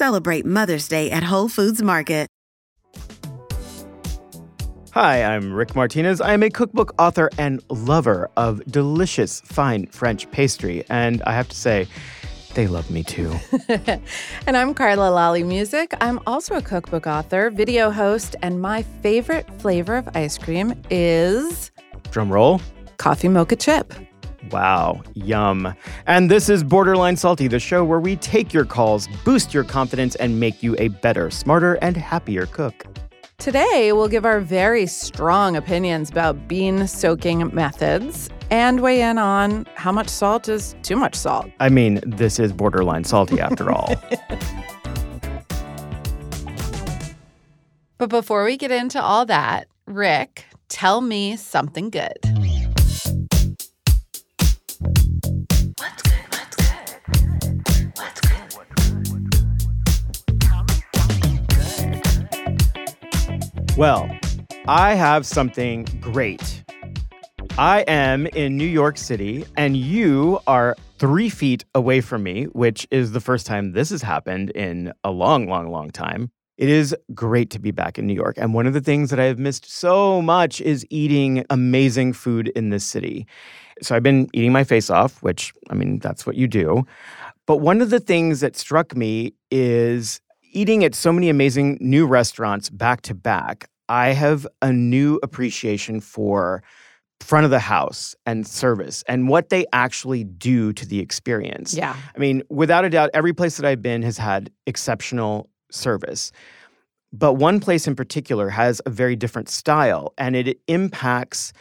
celebrate Mother's Day at Whole Foods Market. Hi, I'm Rick Martinez. I am a cookbook author and lover of delicious, fine French pastry. And I have to say, they love me too. and I'm Carla Lalli Music. I'm also a cookbook author, video host, and my favorite flavor of ice cream is. Drum roll. Coffee mocha chip. Wow, yum. And this is Borderline Salty, the show where we take your calls, boost your confidence, and make you a better, smarter, and happier cook. Today, we'll give our very strong opinions about bean soaking methods and weigh in on how much salt is too much salt. I mean, this is borderline salty after all. but before we get into all that, Rick, tell me something good. Well, I have something great. I am in New York City, and you are three feet away from me, which is the first time this has happened in a long, long, long time. It is great to be back in New York. And one of the things that I have missed so much is eating amazing food in this city. So I've been eating my face off, which, I mean, that's what you do. But one of the things that struck me is eating at so many amazing new restaurants back to back, I have a new appreciation for front of the house and service and what they actually do to the experience. Yeah. I mean, without a doubt, every place that I've been has had exceptional service. But one place in particular has a very different style and it impacts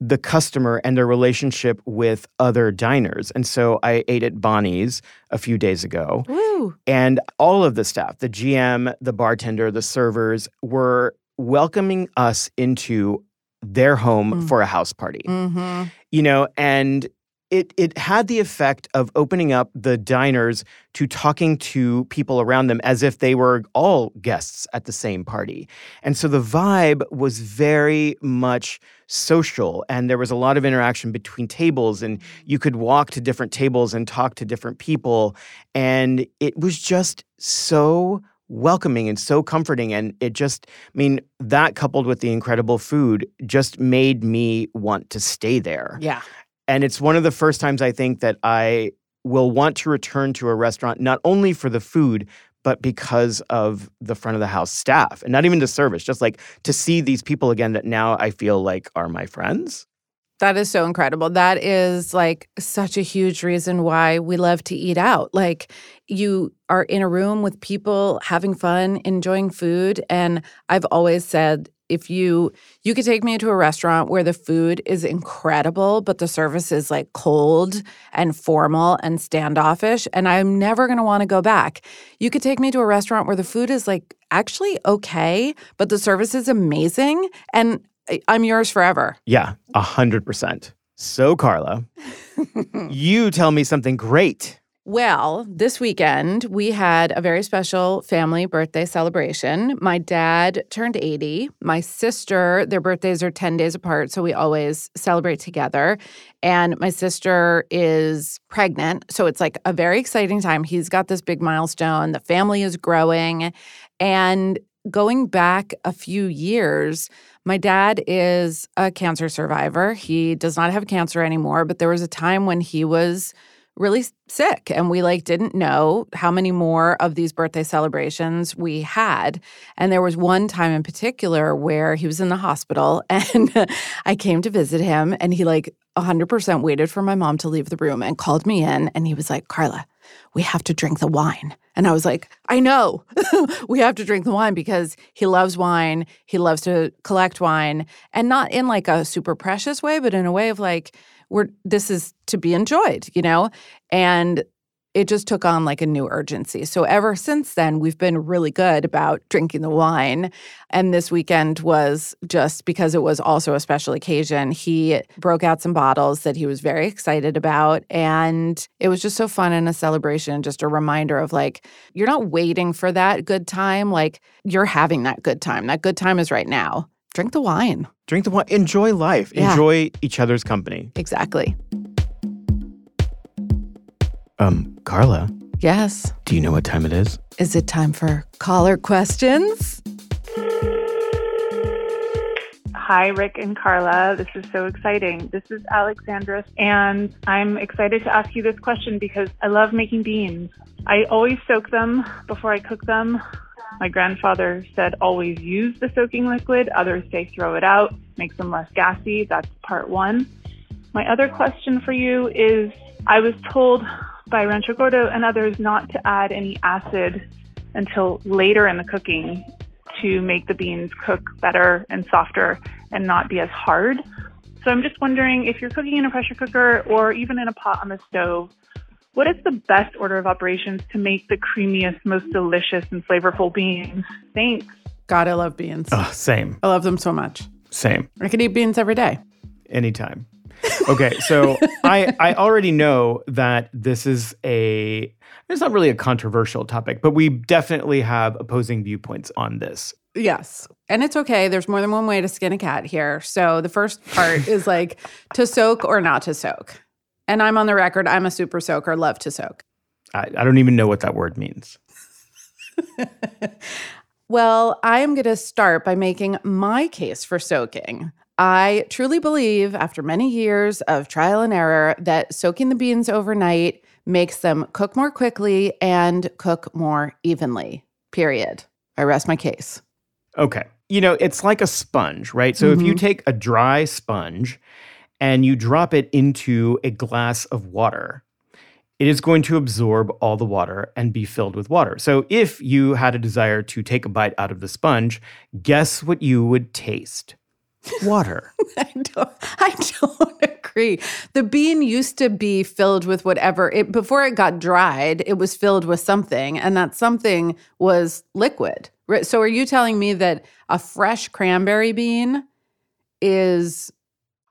the customer and their relationship with other diners. And so I ate at Bonnie's a few days ago. Woo. And all of the staff, the GM, the bartender, the servers were welcoming us into their home Mm. for a house party. Mm-hmm. You know, and it it had the effect of opening up the diners to talking to people around them as if they were all guests at the same party. And so the vibe was very much social and there was a lot of interaction between tables and you could walk to different tables and talk to different people and it was just so welcoming and so comforting and it just i mean that coupled with the incredible food just made me want to stay there Yeah. and it's one of the first times I think that I will want to return to a restaurant, not only for the food, but because of the front of the house staff and not even the service, just like to see these people again that now I feel like are my friends. That is so incredible. That is like such a huge reason why we love to eat out. Like you are in a room with people having fun, enjoying food, and I've always said if you you could take me to a restaurant where the food is incredible but the service is like cold and formal and standoffish and I'm never going to want to go back. You could take me to a restaurant where the food is like actually okay but the service is amazing and I'm yours forever. Yeah, a hundred percent. So Carla, you tell me something great. Well, this weekend we had a very special family birthday celebration. My dad turned 80. My sister, their birthdays are 10 days apart, so we always celebrate together. And my sister is pregnant, so it's like a very exciting time. He's got this big milestone. The family is growing. And going back a few years, my dad is a cancer survivor. He does not have cancer anymore, but there was a time when he was really sick and we like didn't know how many more of these birthday celebrations we had and there was one time in particular where he was in the hospital and I came to visit him and he like 100% waited for my mom to leave the room and called me in and he was like Carla we have to drink the wine. And I was like I know. We have to drink the wine because he loves wine. He loves to collect wine. And not in like a super precious way but in a way of like we're this is to be enjoyed, you know? And it just took on like a new urgency. So ever since then, we've been really good about drinking the wine. And this weekend was just because it was also a special occasion. He broke out some bottles that he was very excited about. And it was just so fun and a celebration, just a reminder of like, you're not waiting for that good time. Like, you're having that good time. That good time is right now. Drink the wine. Drink the wine. Enjoy life. Yeah. Enjoy each other's company. Exactly. Um, Carla, Yes. do you know what time it is? Is it time for caller questions? Hi, Rick and Carla. This is so exciting. This is Alexandra, and I'm excited to ask you this question because I love making beans. I always soak them before I cook them. My grandfather said always use the soaking liquid. Others say throw it out, makes them less gassy. That's part one. My other question for you is I was told by Rancho Gordo and others not to add any acid until later in the cooking to make the beans cook better and softer and not be as hard. So I'm just wondering if you're cooking in a pressure cooker or even in a pot on the stove, what is the best order of operations to make the creamiest, most delicious and flavorful beans? Thanks. God, I love beans. Oh, same. I love them so much. Same. I could eat beans every day. Anytime. Okay, so I I already know that this is a it's not really a controversial topic, but we definitely have opposing viewpoints on this. Yes. And it's okay. There's more than one way to skin a cat here. So the first part is like to soak or not to soak. And I'm on the record, I'm a super soaker, love to soak. I, I don't even know what that word means. Well, I am going to start by making my case for soaking. I truly believe, after many years of trial and error, that soaking the beans overnight makes them cook more quickly and cook more evenly. Period. I rest my case. Okay. You know, it's like a sponge, right? So if you mm-hmm. take a dry sponge and you drop it into a glass of water, it is going to absorb all the water and be filled with water. So if you had a desire to take a bite out of the sponge, guess what you would taste? Water. I don't, I don't agree. The bean used to be filled with whatever it before it got dried. It was filled with something, and that something was liquid. So, are you telling me that a fresh cranberry bean is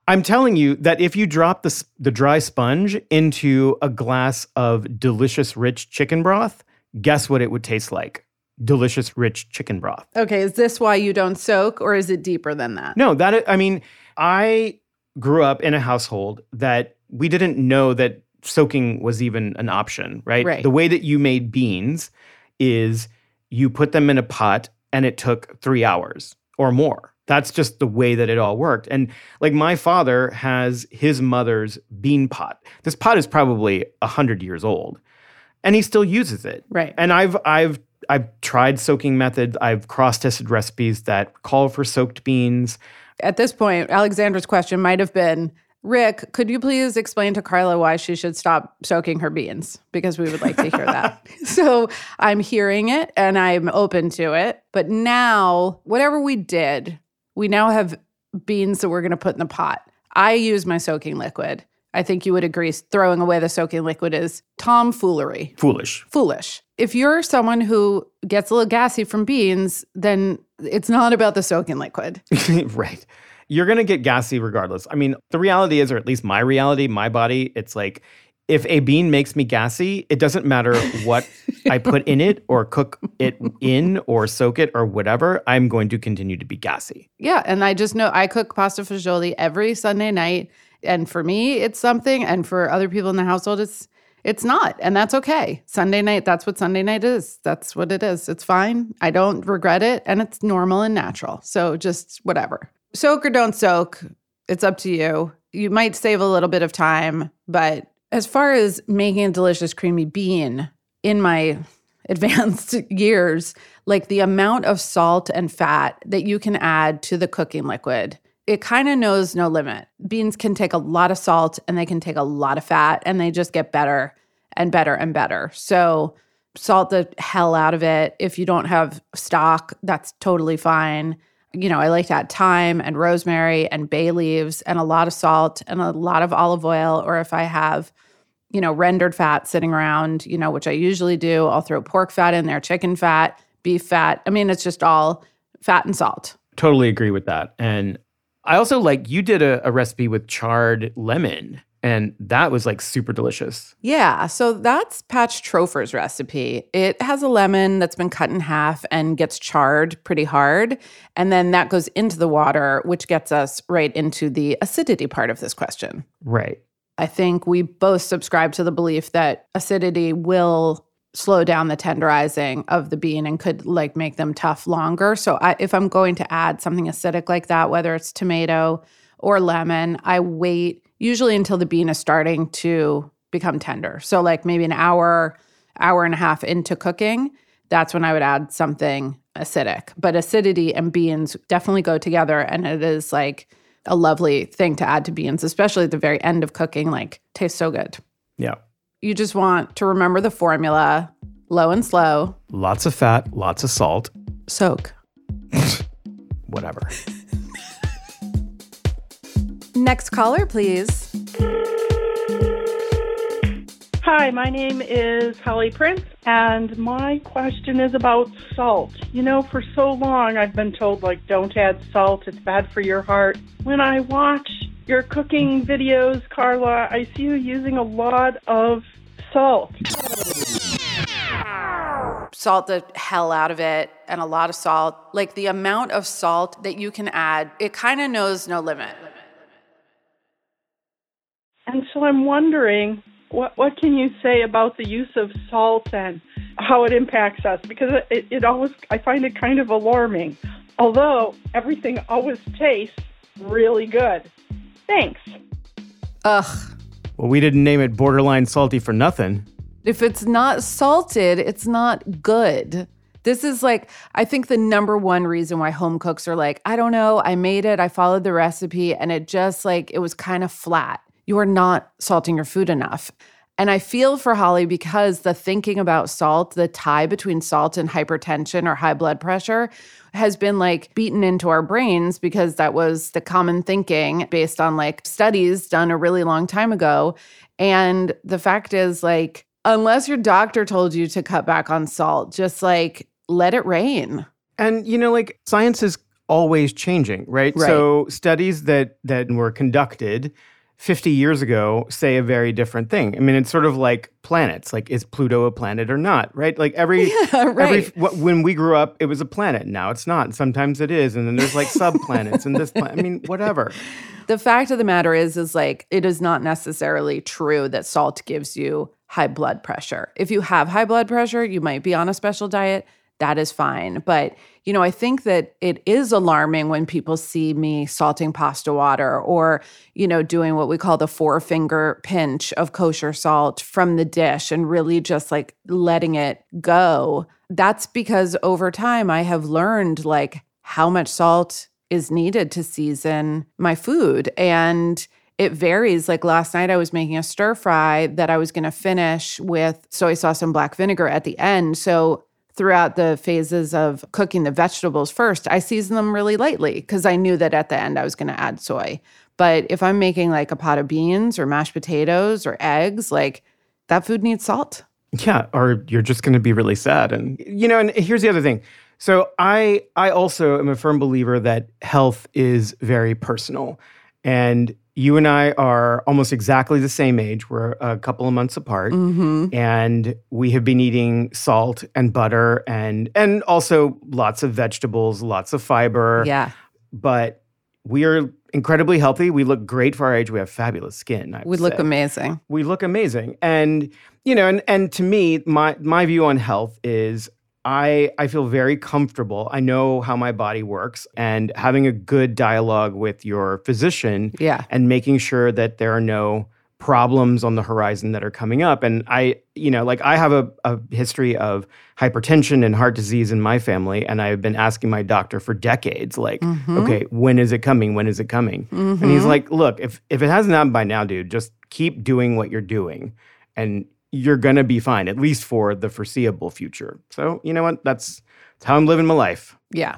I'm telling you that if you drop the, the dry sponge into a glass of delicious, rich chicken broth, guess what it would taste like? Delicious, rich chicken broth. okay? Is this why you don't soak, or is it deeper than that? No, that i- mean, I grew up in a household that we didn't know that soaking was even an option, right? Right. The way that you made beans is you put them in a pot and it took 3 hours or more. That's just the way that it all worked. And like my father has his mother's bean pot. This pot is probably 100 years old and he still uses it. Right. And I've I've I've tried soaking methods. I've cross-tested recipes that call for soaked beans. At this point, Alexandra's question might have been. Rick, could you please explain to Carla why she should stop soaking her beans? Because we would like to hear that. so I'm hearing it and I'm open to it. But now, whatever we did, we now have beans that we're going to put in the pot. I use my soaking liquid. I think you would agree throwing away the soaking liquid is tomfoolery, Foolish. foolish. If you're someone who gets a little gassy from beans, then it's not about the soaking liquid. right. You're going to get gassy regardless. I mean, the reality is, or at least my reality, my body, it's like if a bean makes me gassy, it doesn't matter what I put in it or cook it in or soak it or whatever, I'm going to continue to be gassy. Yeah, and I just know I cook pasta fagioli every Sunday night, and for me, it's something, and for other people in the household, it's it's not, and that's okay. Sunday night, that's what Sunday night is. That's what it is. It's fine. I don't regret it, and it's normal and natural. So just whatever. Soak or don't soak, it's up to you. You might save a little bit of time, but As far as making a delicious creamy bean, in my advanced years, like the amount of salt and fat that you can add to the cooking liquid, it kind of knows no limit. Beans can take a lot of salt and they can take a lot of fat and they just get better and better and better. So, salt the hell out of it. If you don't have stock, that's totally fine. You know, I like to add thyme and rosemary and bay leaves and a lot of salt and a lot of olive oil. Or if I have, you know, rendered fat sitting around, you know, which I usually do, I'll throw pork fat in there, chicken fat, beef fat. I mean, it's just all fat and salt. Totally agree with that. And I also like you did a, a recipe with charred lemon and that was like super delicious. Yeah, so that's Patch Troffer's recipe. It has a lemon that's been cut in half and gets charred pretty hard. And then that goes into the water, which gets us right into the acidity part of this question. Right. I think we both subscribe to the belief that acidity will slow down the tenderizing of the bean and could like make them tough longer. So I, if I'm going to add something acidic like that, whether it's tomato or lemon, I wait usually until the bean is starting to become tender. So like maybe an hour, hour and a half into cooking, that's when I would add something acidic. But acidity and beans definitely go together and it is like a lovely thing to add to beans, especially at the very end of cooking, like tastes so good. Yeah. You just want to remember the formula, low and slow, Lots of fat, lots of salt, soak. whatever. Next caller, please. Hi, my name is Holly Prince, and my question is about salt. You know, for so long I've been told, like, don't add salt, it's bad for your heart. When I watch your cooking videos, Carla, I see you using a lot of salt. Salt the hell out of it and a lot of salt. Like the amount of salt that you can add, it kind of knows no limit. And so I'm wondering, what, what can you say about the use of salt and how it impacts us? Because it, it always, I find it kind of alarming. Although everything always tastes really good. Thanks. Ugh. Well, we didn't name it borderline salty for nothing. If it's not salted, it's not good. This is like, I think the number one reason why home cooks are like, I don't know, I made it, I followed the recipe, and it just like, it was kind of flat. You are not salting your food enough. And I feel for Holly because the thinking about salt, the tie between salt and hypertension or high blood pressure has been like beaten into our brains because that was the common thinking based on like studies done a really long time ago. And the fact is, like, unless your doctor told you to cut back on salt, just like let it rain. And you know, like science is always changing, right? Right. So studies that that were conducted 50 years ago say a very different thing. I mean, it's sort of like planets. Like, is Pluto a planet or not? Right? Like every every right. wh- when we grew up, it was a planet. Now it's not. Sometimes it is, and then there's like subplanets and this. Pla- I mean, whatever. The fact of the matter is, is like it is not necessarily true that salt gives you high blood pressure. If you have high blood pressure, you might be on a special diet. That is fine. But, you know, I think that it is alarming when people see me salting pasta water or, you know, doing what we call the four finger pinch of kosher salt from the dish and really just like letting it go. That's because over time I have learned like how much salt is needed to season my food. And it varies. Like last night, I was making a stir fry that I was going to finish with soy sauce and black vinegar at the end. So throughout the phases of cooking the vegetables first, I season them really lightly because I knew that at the end I was going to add soy. But if I'm making like a pot of beans or mashed potatoes or eggs, like that food needs salt. Yeah, or you're just going to be really sad. And you know, and here's the other thing. So I I also am a firm believer that health is very personal. And you and I are almost exactly the same age. We're a couple of months apart. Mm-hmm. And we have been eating salt and butter and and also lots of vegetables, lots of fiber. Yeah. But we are incredibly healthy. We look great for our age. We have fabulous skin. I We look say amazing. we look amazing and you know and and to me my my view on health is i i feel very comfortable i know how my body works and having a good dialogue with your physician Yeah. and making sure that there are no problems on the horizon that are coming up. And I, you know, like I have a, a history of hypertension and heart disease in my family. And I've been asking my doctor for decades, like, mm-hmm. okay, when is it coming? When is it coming? Mm-hmm. And he's mm-hmm. like, look, if, if it hasn't happened by now, dude, just keep doing what you're doing. And you're going to be fine, at least for the foreseeable future. So, you know what? That's, that's how I'm living my life. Yeah.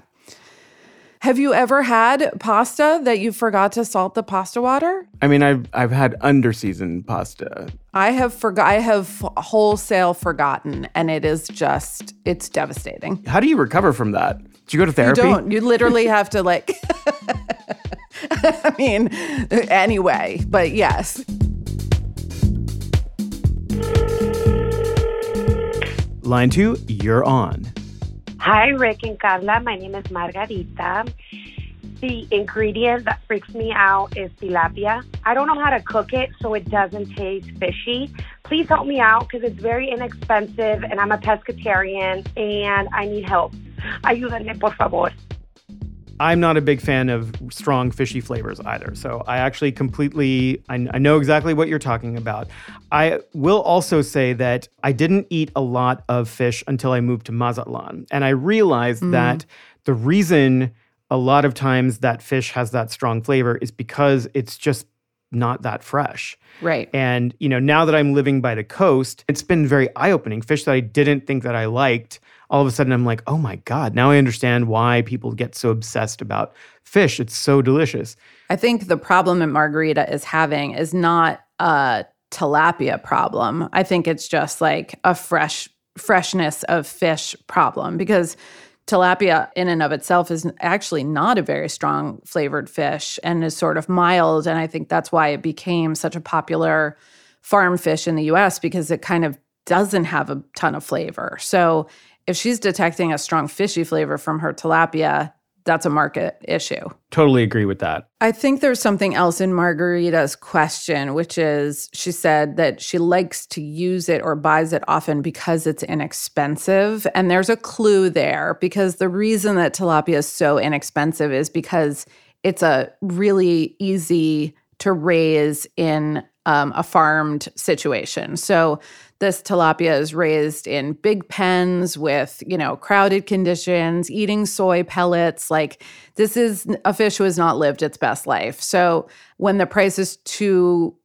Have you ever had pasta that you forgot to salt the pasta water? I mean, I've I've had underseasoned pasta. I have forgot. I have wholesale forgotten, and it is just it's devastating. How do you recover from that? Do you go to therapy? You don't. You literally have to like. I mean, anyway, but yes. Line two, you're on. Hi, Rick and Carla. My name is Margarita. The ingredient that freaks me out is tilapia. I don't know how to cook it so it doesn't taste fishy. Please help me out because it's very inexpensive and I'm a pescatarian and I need help. Ayúdenme, por favor. I'm not a big fan of strong fishy flavors either. So I actually completely, I, I, know exactly what you're talking about. I will also say that I didn't eat a lot of fish until I moved to Mazatlan. And I realized mm. that the reason a lot of times that fish has that strong flavor is because it's just not that fresh. Right. And, you know, now that I'm living by the coast, it's been very eye opening. Fish that I didn't think that I liked all of a sudden I'm like, oh my God, now I understand why people get so obsessed about fish. It's so delicious. I think the problem that Margarita is having is not a tilapia problem. I think it's just like a fresh freshness of fish problem because tilapia in and of itself is actually not a very strong flavored fish and is sort of mild and I think that's why it became such a popular farm fish in the US because it kind of doesn't have a ton of flavor. So if she's detecting a strong fishy flavor from her tilapia, that's a market issue. Totally agree with that. I think there's something else in Margarita's question, which is she said that she likes to use it or buys it often because it's inexpensive. And there's a clue there because the reason that tilapia is so inexpensive is because it's a really easy to raise in um, a farmed situation. So this tilapia is raised in big pens with, you know, crowded conditions, eating soy pellets. Like this is a fish who has not lived its best life. So when the price is too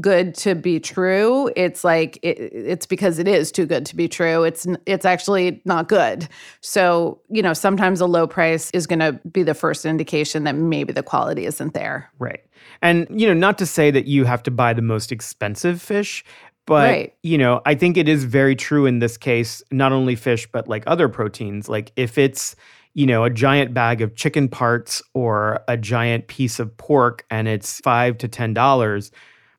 good to be true it's like it, it's because it is too good to be true it's it's actually not good so you know sometimes a low price is going to be the first indication that maybe the quality isn't there right and you know not to say that you have to buy the most expensive fish but right. you know, I think it is very true in this case, not only fish, but like other proteins. Like if it's, you know, a giant bag of chicken parts or a giant piece of pork and it's five to ten dollars,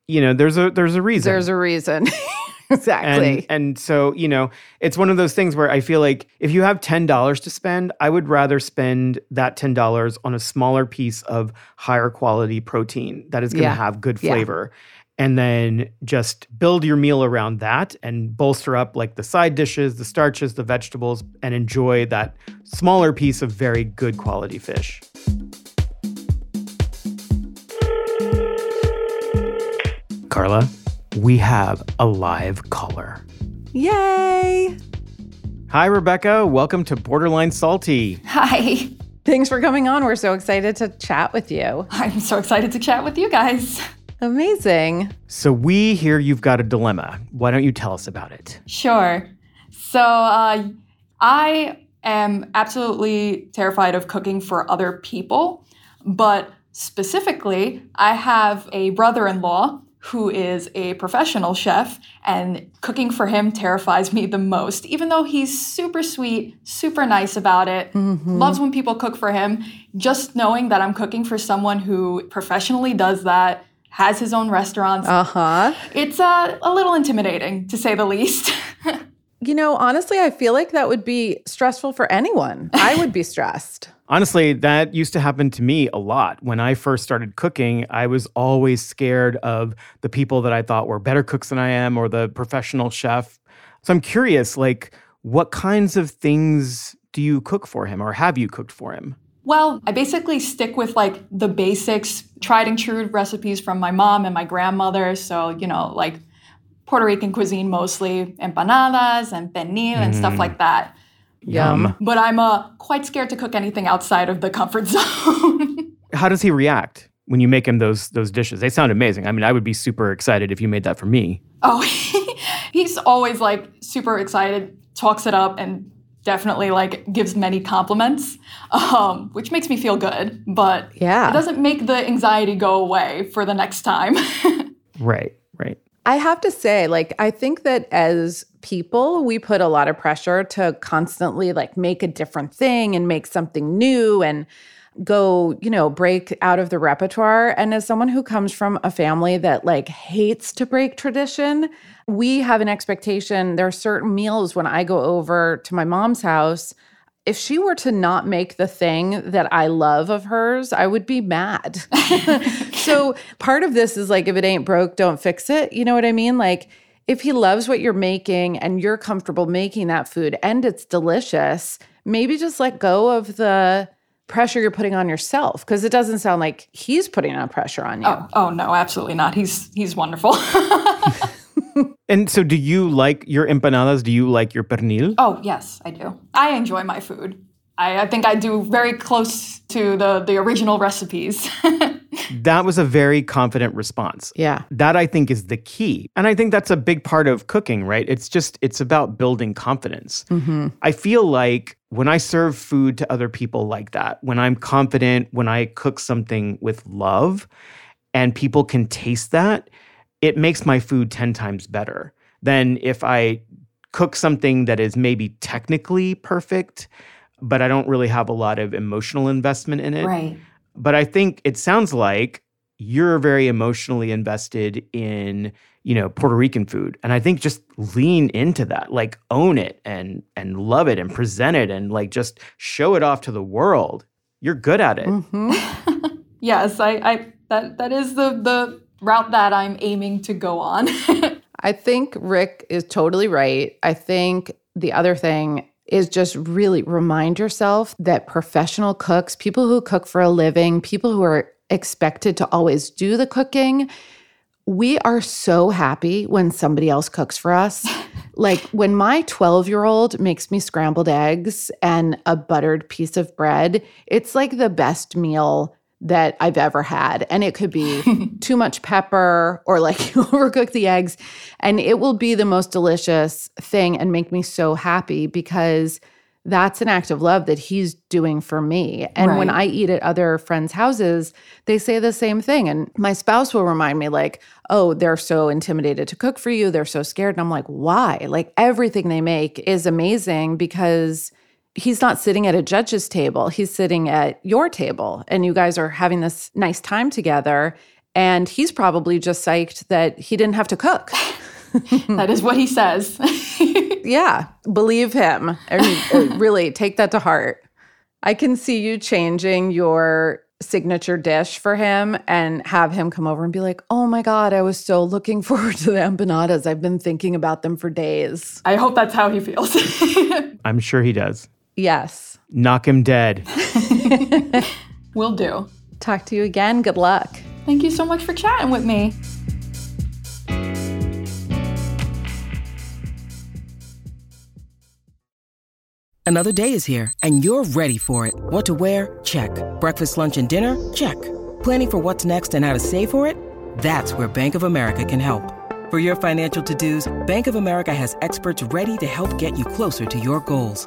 you know, there's a there's a reason. There's a reason. exactly. And, and so, you know, it's one of those things where I feel like if you have $10 to spend, I would rather spend that $10 on a smaller piece of higher quality protein that is going to yeah. have good flavor. Yeah and then just build your meal around that and bolster up like the side dishes, the starches, the vegetables, and enjoy that smaller piece of very good quality fish. Carla, we have a live caller. Yay! Hi, Rebecca. Welcome to Borderline Salty. Hi. Thanks for coming on. We're so excited to chat with you. I'm so excited to chat with you guys. Amazing. So we hear you've got a dilemma. Why don't you tell us about it? Sure. So uh, I am absolutely terrified of cooking for other people, but specifically, I have a brother in law who is a professional chef, and cooking for him terrifies me the most. Even though he's super sweet, super nice about it, mm-hmm. loves when people cook for him, just knowing that I'm cooking for someone who professionally does that has his own restaurants. Uh huh. It's uh, a little intimidating, to say the least. you know, honestly, I feel like that would be stressful for anyone. I would be stressed. Honestly, that used to happen to me a lot. When I first started cooking, I was always scared of the people that I thought were better cooks than I am or the professional chef. So I'm curious, like, what kinds of things do you cook for him or have you cooked for him? Well, I basically stick with like the basics, tried and true recipes from my mom and my grandmother. So, you know, like Puerto Rican cuisine mostly, empanadas and pernil and stuff like that. Yum. But I'm uh, quite scared to cook anything outside of the comfort zone. How does he react when you make him those those dishes? They sound amazing. I mean, I would be super excited if you made that for me. oh, he's always like super excited, talks it up, and definitely like gives many compliments, um, which makes me feel good. But Yeah. it doesn't make the anxiety go away for the next time. Right, right. I have to say, like, I think that as people, we put a lot of pressure to constantly like make a different thing and make something new and go, you know, break out of the repertoire. And as someone who comes from a family that like hates to break tradition, we have an expectation. There are certain meals when I go over to my mom's house. If she were to not make the thing that I love of hers, I would be mad. so part of this is like, if it ain't broke, don't fix it. You know what I mean? Like, if he loves what you're making and you're comfortable making that food and it's delicious, maybe just let go of the pressure you're putting on yourself because it doesn't sound like he's putting on pressure on you. oh, oh no, absolutely not. He's he's wonderful. And so, do you like your empanadas? Do you like your pernil? oh yes, I do. I enjoy my food. I, I think I do very close to the the original recipes. That was a very confident response. Yeah. That I think is the key. And I think that's a big part of cooking, right? It's just, it's about building confidence. Mm-hmm. I feel like when I serve food to other people like that, when I'm confident, when I cook something with love and people can taste that, it makes my food 10 times better than if I cook something that is maybe technically perfect, but I don't really have a lot of emotional investment in it. right. But I think it sounds like you're very emotionally invested in, you know, Puerto Rican food. And I think just lean into that, like own it and and love it and present it and like just show it off to the world. You're good at it. Mm-hmm. Yes, I, I that that is the the route that I'm aiming to go on. I think Rick is totally right. I think the other thing is just really remind yourself that professional cooks, people who cook for a living, people who are expected to always do the cooking, we are so happy when somebody else cooks for us. like when my 12 year old makes me scrambled eggs and a buttered piece of bread, it's like the best meal that I've ever had. And it could be too much pepper or like you overcook the eggs. And it will be the most delicious thing and make me so happy because that's an act of love that he's doing for me. And when I eat at other friends' houses, they say the same thing. And my spouse will remind me, like, oh, they're so intimidated to cook for you. They're so scared. And I'm like, why? Like, everything they make is amazing because he's not sitting at a judge's table. He's sitting at your table. And you guys are having this nice time together. And he's probably just psyched that he didn't have to cook. that is what he says. yeah, believe him. And uh, really take that to heart. I can see you changing your signature dish for him and have him come over and be like, oh my God, I was so looking forward to the empanadas. I've been thinking about them for days. I hope that's how he feels. I'm sure he does. Yes. Knock him dead. Will do. Talk to you again. Good luck. Thank you so much for chatting with me. Another day is here, and you're ready for it. What to wear? Check. Breakfast, lunch, and dinner? Check. Planning for what's next and how to save for it? That's where Bank of America can help. For your financial to dos, Bank of America has experts ready to help get you closer to your goals.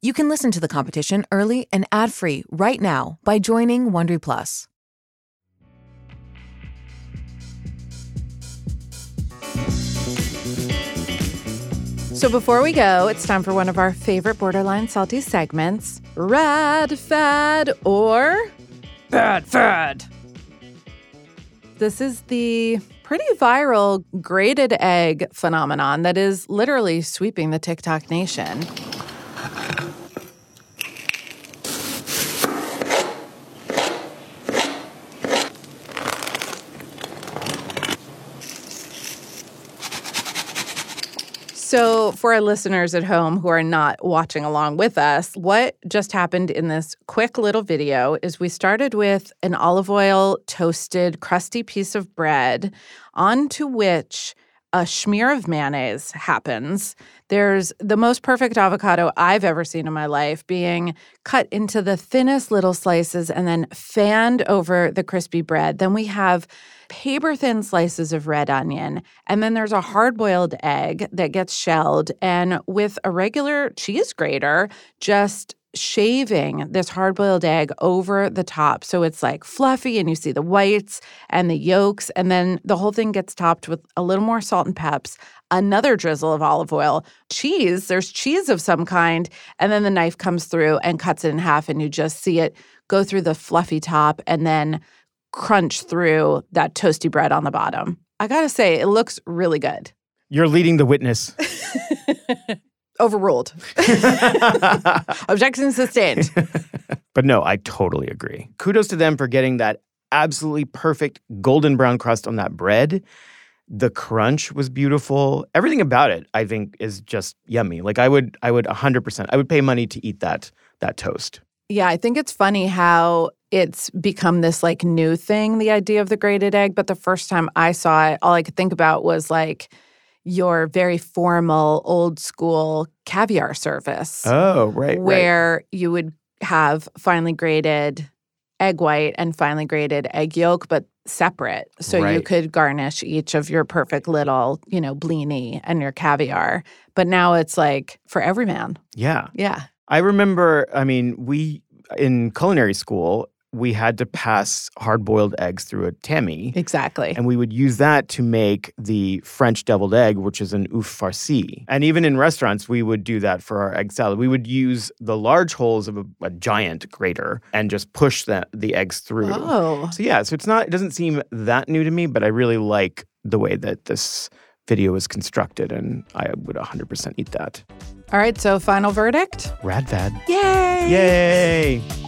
You can listen to The Competition early and ad-free right now by joining Wondery Plus. So before we go, it's time for one of our favorite borderline salty segments Rad Fad or Bad Fad. This is the pretty viral grated egg phenomenon that is literally sweeping the TikTok nation. So, for our listeners at home who are not watching along with us, what just happened in this quick little video is we started with an olive oil toasted, crusty piece of bread onto which a smear of mayonnaise happens. There's the most perfect avocado I've ever seen in my life being cut into the thinnest little slices and then fanned over the crispy bread. Then we have paper thin slices of red onion. And then there's a hard boiled egg that gets shelled. And with a regular cheese grater, just shaving this hard boiled egg over the top. So it's like fluffy and you see the whites and the yolks. And then the whole thing gets topped with a little more salt and peps, another drizzle of olive oil, cheese. There's cheese of some kind. And then the knife comes through and cuts it in half. And you just see it go through the fluffy top and then crunch through that toasty bread on the bottom. I gotta say, it looks really good. You're leading the witness. Overruled. Objection sustained. but no, I totally agree. Kudos to them for getting that absolutely perfect golden brown crust on that bread. The crunch was beautiful. Everything about it, I think, is just yummy. Like I would, I would 100%. I would pay money to eat that that toast. Yeah, I think it's funny how it's become this like new thing, the idea of the grated egg. But the first time I saw it, all I could think about was like your very formal old school caviar service. Oh, right. Where right. you would have finely grated egg white and finely grated egg yolk, but separate. So Right. you could garnish each of your perfect little, you know, blini and your caviar. But now it's like for every man. Yeah. Yeah. I remember, I mean, we in culinary school, we had to pass hard boiled eggs through a tammy. Exactly. And we would use that to make the French deviled egg, which is an oeuf farci. And even in restaurants, we would do that for our egg salad. We would use the large holes of a, a giant grater and just push the, the eggs through. Oh. So yeah, so it's not, it doesn't seem that new to me, but I really like the way that this video is constructed, and I would 100% eat that. All right, so final verdict. Rad Fad. Yay! Yay!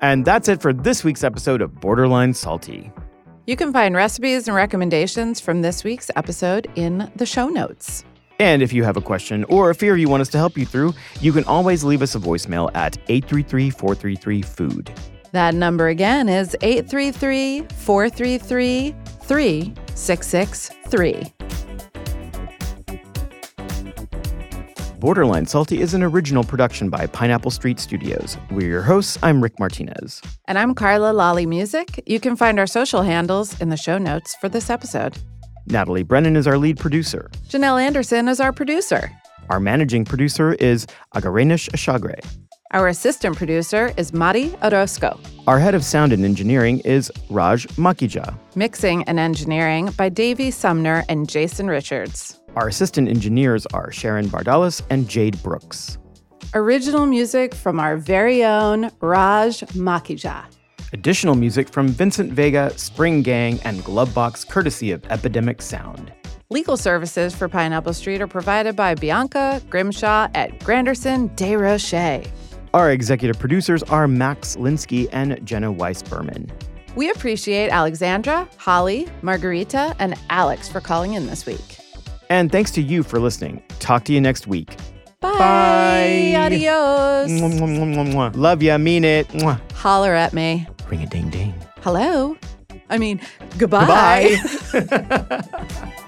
And that's it for this week's episode of Borderline Salty. You can find recipes and recommendations from this week's episode in the show notes. And if you have a question or a fear you want us to help you through, you can always leave us a voicemail at 833 433 Food. That number again is 833 433 3663. Borderline Salty is an original production by Pineapple Street Studios. We're your hosts. I'm Rick Martinez. And I'm Carla Lalli Music. You can find our social handles in the show notes for this episode. Natalie Brennan is our lead producer. Janelle Anderson is our producer. Our managing producer is Agarenish Ashagre. Our assistant producer is Mari Orozco. Our head of sound and engineering is Raj Makhija. Mixing and engineering by Davey Sumner and Jason Richards. Our assistant engineers are Sharon Bardalis and Jade Brooks. Original music from our very own Raj Makhija. Additional music from Vincent Vega, Spring Gang, and Glovebox, courtesy of Epidemic Sound. Legal services for Pineapple Street are provided by Bianca Grimshaw at Granderson Des Rochers. Our executive producers are Max Linsky and Jenna Weiss Berman. We appreciate Alexandra, Holly, Margarita, and Alex for calling in this week. And thanks to you for listening. Talk to you next week. Bye. Bye. Adios. Mwah, mwah, mwah. Love ya, mean it. Holler at me. Ring a ding ding. Hello. I mean, goodbye. Goodbye.